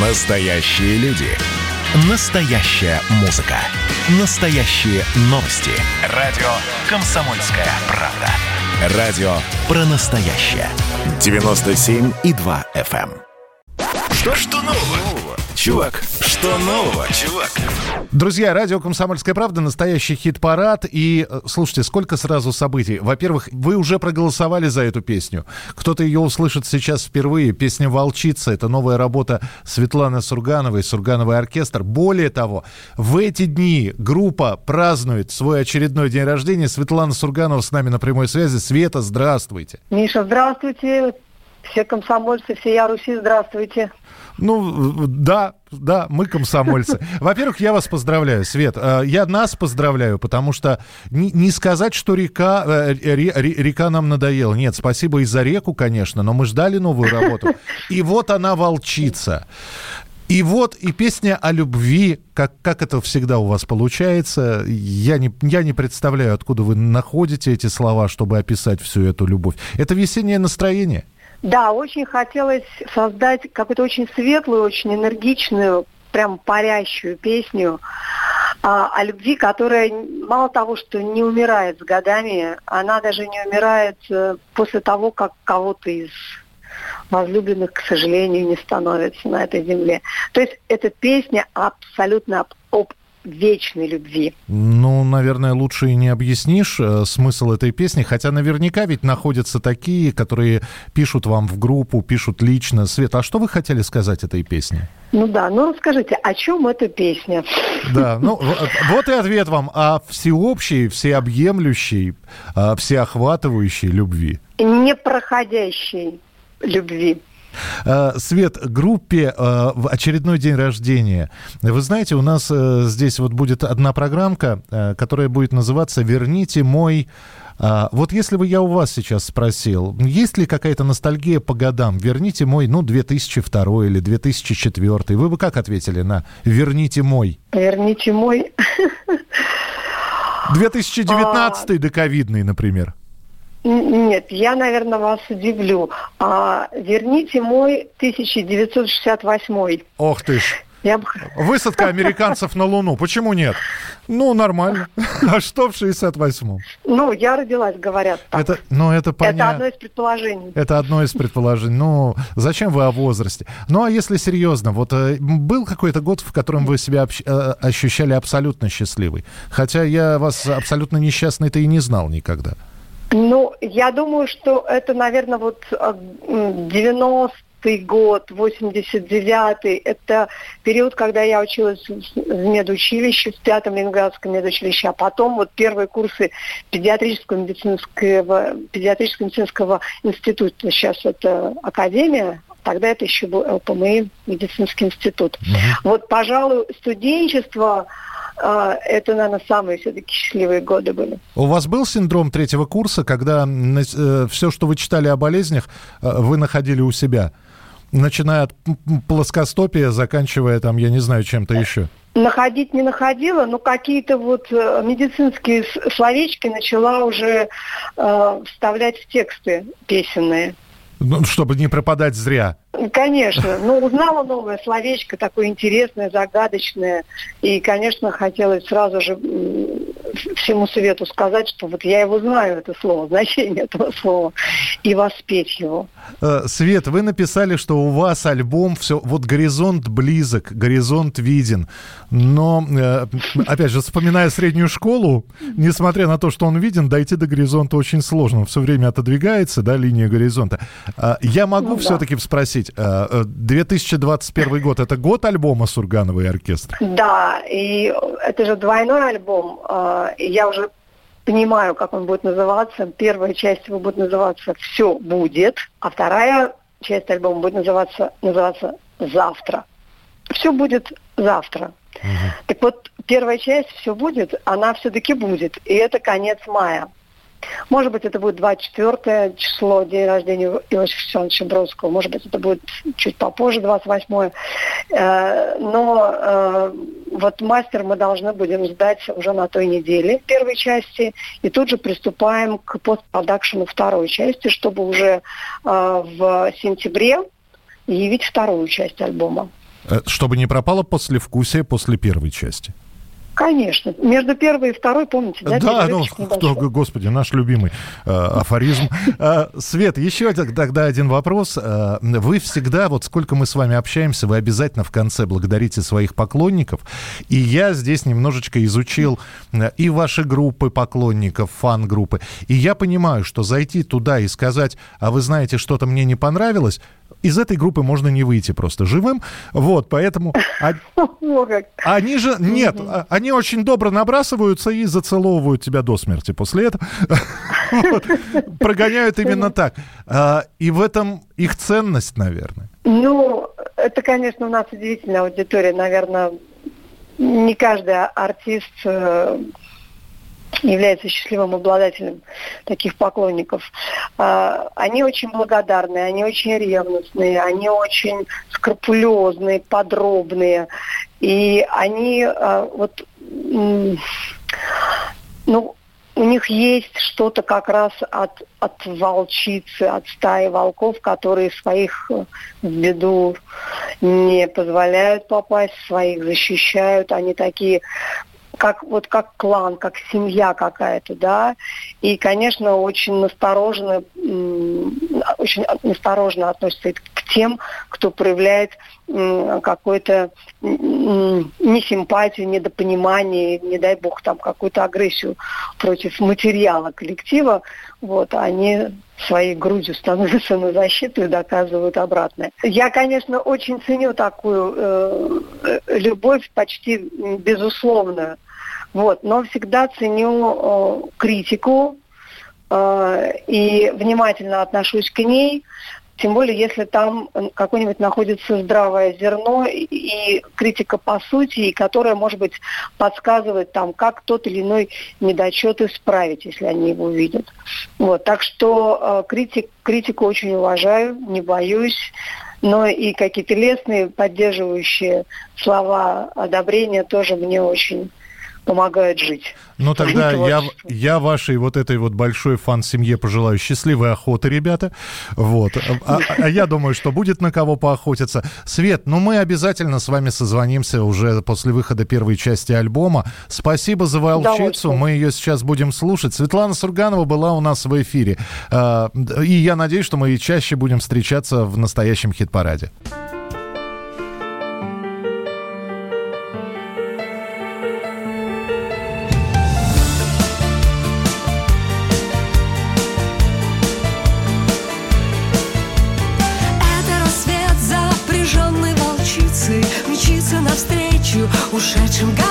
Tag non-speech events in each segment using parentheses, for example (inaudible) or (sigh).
Настоящие люди. Настоящая музыка. Настоящие новости. Радио «Комсомольская правда». Радио про настоящее. 97,2 FM. Эм. Что, что нового? Чувак, что нового, чувак? Друзья, радио «Комсомольская правда», настоящий хит-парад. И, э, слушайте, сколько сразу событий. Во-первых, вы уже проголосовали за эту песню. Кто-то ее услышит сейчас впервые. Песня «Волчица» — это новая работа Светланы Сургановой, Сургановый оркестр. Более того, в эти дни группа празднует свой очередной день рождения. Светлана Сурганова с нами на прямой связи. Света, здравствуйте. Миша, здравствуйте. Все комсомольцы, все я Руси, здравствуйте. Ну, да, да, мы комсомольцы. (laughs) Во-первых, я вас поздравляю, Свет. Э, я нас поздравляю, потому что не, сказать, что река, э, река нам надоела. Нет, спасибо и за реку, конечно, но мы ждали новую работу. (laughs) И вот она волчица. И вот и песня о любви, как, как это всегда у вас получается. Я не, я не представляю, откуда вы находите эти слова, чтобы описать всю эту любовь. Это весеннее настроение. Да, очень хотелось создать какую-то очень светлую, очень энергичную, прям парящую песню а, о любви, которая мало того, что не умирает с годами, она даже не умирает э, после того, как кого-то из возлюбленных, к сожалению, не становится на этой земле. То есть эта песня абсолютно об вечной любви. Ну, наверное, лучше и не объяснишь э, смысл этой песни, хотя наверняка ведь находятся такие, которые пишут вам в группу, пишут лично. Света, а что вы хотели сказать этой песне? Ну да, ну скажите, о чем эта песня? Да, (laughs) ну вот и ответ вам о всеобщей, всеобъемлющей, всеохватывающей любви. Непроходящей любви. Э, Свет, группе э, в очередной день рождения. Вы знаете, у нас э, здесь вот будет одна программка, которая будет называться «Верните мой...» Вот если бы я у вас сейчас спросил, есть ли какая-то ностальгия по годам? Верните мой, ну, 2002 или 2004. Вы бы как ответили на «Верните мой»? Верните мой. 2019 а... доковидный, например. Нет, я, наверное, вас удивлю. А, верните мой 1968. Ох ты ж. Я... Высадка американцев на Луну. Почему нет? Ну, нормально. А что в 68-м? Ну, я родилась, говорят так. Это, ну, это, поня... это одно из предположений. Это одно из предположений. Ну, зачем вы о возрасте? Ну, а если серьезно, вот э, был какой-то год, в котором вы себя общ... Э, ощущали абсолютно счастливой? Хотя я вас абсолютно несчастной-то и не знал никогда. Ну, я думаю, что это, наверное, вот 90 э, год, 89-й, это период, когда я училась в медучилище, в пятом Ленинградском медучилище, а потом вот первые курсы педиатрического медицинского, педиатрического медицинского института, сейчас это академия, тогда это еще был ЛПМИ, медицинский институт. Угу. Вот, пожалуй, студенчество это, наверное, самые все-таки счастливые годы были. У вас был синдром третьего курса, когда э, все, что вы читали о болезнях, э, вы находили у себя? Начиная от плоскостопия, заканчивая там, я не знаю, чем-то еще. Находить не находила, но какие-то вот э, медицинские словечки начала уже э, вставлять в тексты песенные. Ну, чтобы не пропадать зря. Конечно. Ну, узнала новое словечко, такое интересное, загадочное. И, конечно, хотелось сразу же всему свету сказать, что вот я его знаю, это слово, значение этого слова, и воспеть его. Э, Свет, вы написали, что у вас альбом все, вот горизонт близок, горизонт виден. Но, э, опять же, вспоминая среднюю школу, несмотря на то, что он виден, дойти до горизонта очень сложно. Он все время отодвигается, да, линия горизонта. Э, я могу ну, все-таки да. спросить, 2021 год, это год альбома Сургановой оркестр? Да, и это же двойной альбом я уже понимаю, как он будет называться. Первая часть его будет называться «Все будет», а вторая часть альбома будет называться, называться «Завтра». Все будет завтра. Угу. Так вот, первая часть «Все будет», она все-таки будет. И это конец мая. Может быть, это будет 24 число, день рождения Иосифа Александровича Бродского. Может быть, это будет чуть попозже, 28 э, Но э, вот мастер мы должны будем сдать уже на той неделе первой части. И тут же приступаем к постпродакшену второй части, чтобы уже э, в сентябре явить вторую часть альбома. Чтобы не пропало послевкусие после первой части. Конечно. Между первой и второй, помните, да? Да, ну, кто, господи, наш любимый э, афоризм. Э, Свет, еще тогда один вопрос. Э, вы всегда, вот сколько мы с вами общаемся, вы обязательно в конце благодарите своих поклонников. И я здесь немножечко изучил э, и ваши группы поклонников, фан-группы. И я понимаю, что зайти туда и сказать, а вы знаете, что-то мне не понравилось, из этой группы можно не выйти просто живым. Вот, поэтому... (laughs) Они же... Нет, а, они очень добро набрасываются и зацеловывают тебя до смерти после этого. (laughs) Прогоняют именно так. А, и в этом их ценность, наверное. Ну, это, конечно, у нас удивительная аудитория. Наверное, не каждый артист э, является счастливым обладателем таких поклонников. А, они очень благодарные, они очень ревностные, они очень скрупулезные, подробные. И они а, вот ну, у них есть что-то как раз от, от волчицы, от стаи волков, которые своих в беду не позволяют попасть, своих защищают. Они такие как вот как клан, как семья какая-то, да, и, конечно, очень настороженно, очень насторожно относится к тем, кто проявляет какой-то несимпатию, недопонимание, не дай бог там какую-то агрессию против материала коллектива, вот, они своей грудью становятся на защиту и доказывают обратное. Я, конечно, очень ценю такую э, любовь почти безусловную вот, но всегда ценю э, критику э, и внимательно отношусь к ней, тем более если там какое-нибудь находится здравое зерно и критика по сути, и которая, может быть, подсказывает там, как тот или иной недочет исправить, если они его видят. Вот, так что э, критик, критику очень уважаю, не боюсь но и какие-то лестные, поддерживающие слова одобрения тоже мне очень помогают жить. Ну тогда я, я вашей вот этой вот большой фан-семье пожелаю счастливой охоты, ребята. Вот. А, а, я думаю, что будет на кого поохотиться. Свет, ну мы обязательно с вами созвонимся уже после выхода первой части альбома. Спасибо за волчицу. Мы ее сейчас будем слушать. Светлана Сурганова была у нас в эфире. А, и я надеюсь, что мы чаще будем встречаться в настоящем хит-параде. some guy.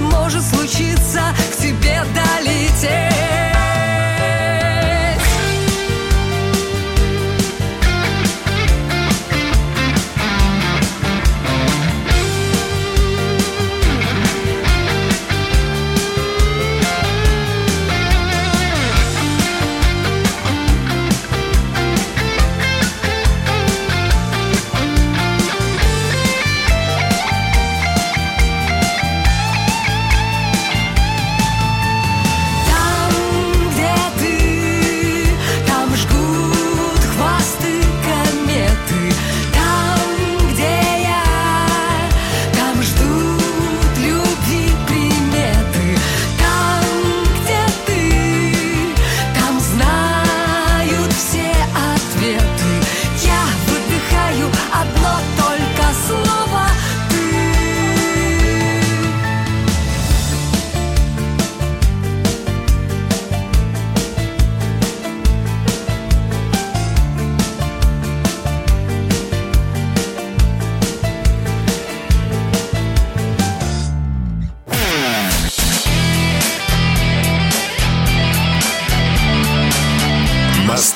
Может случиться к тебе долететь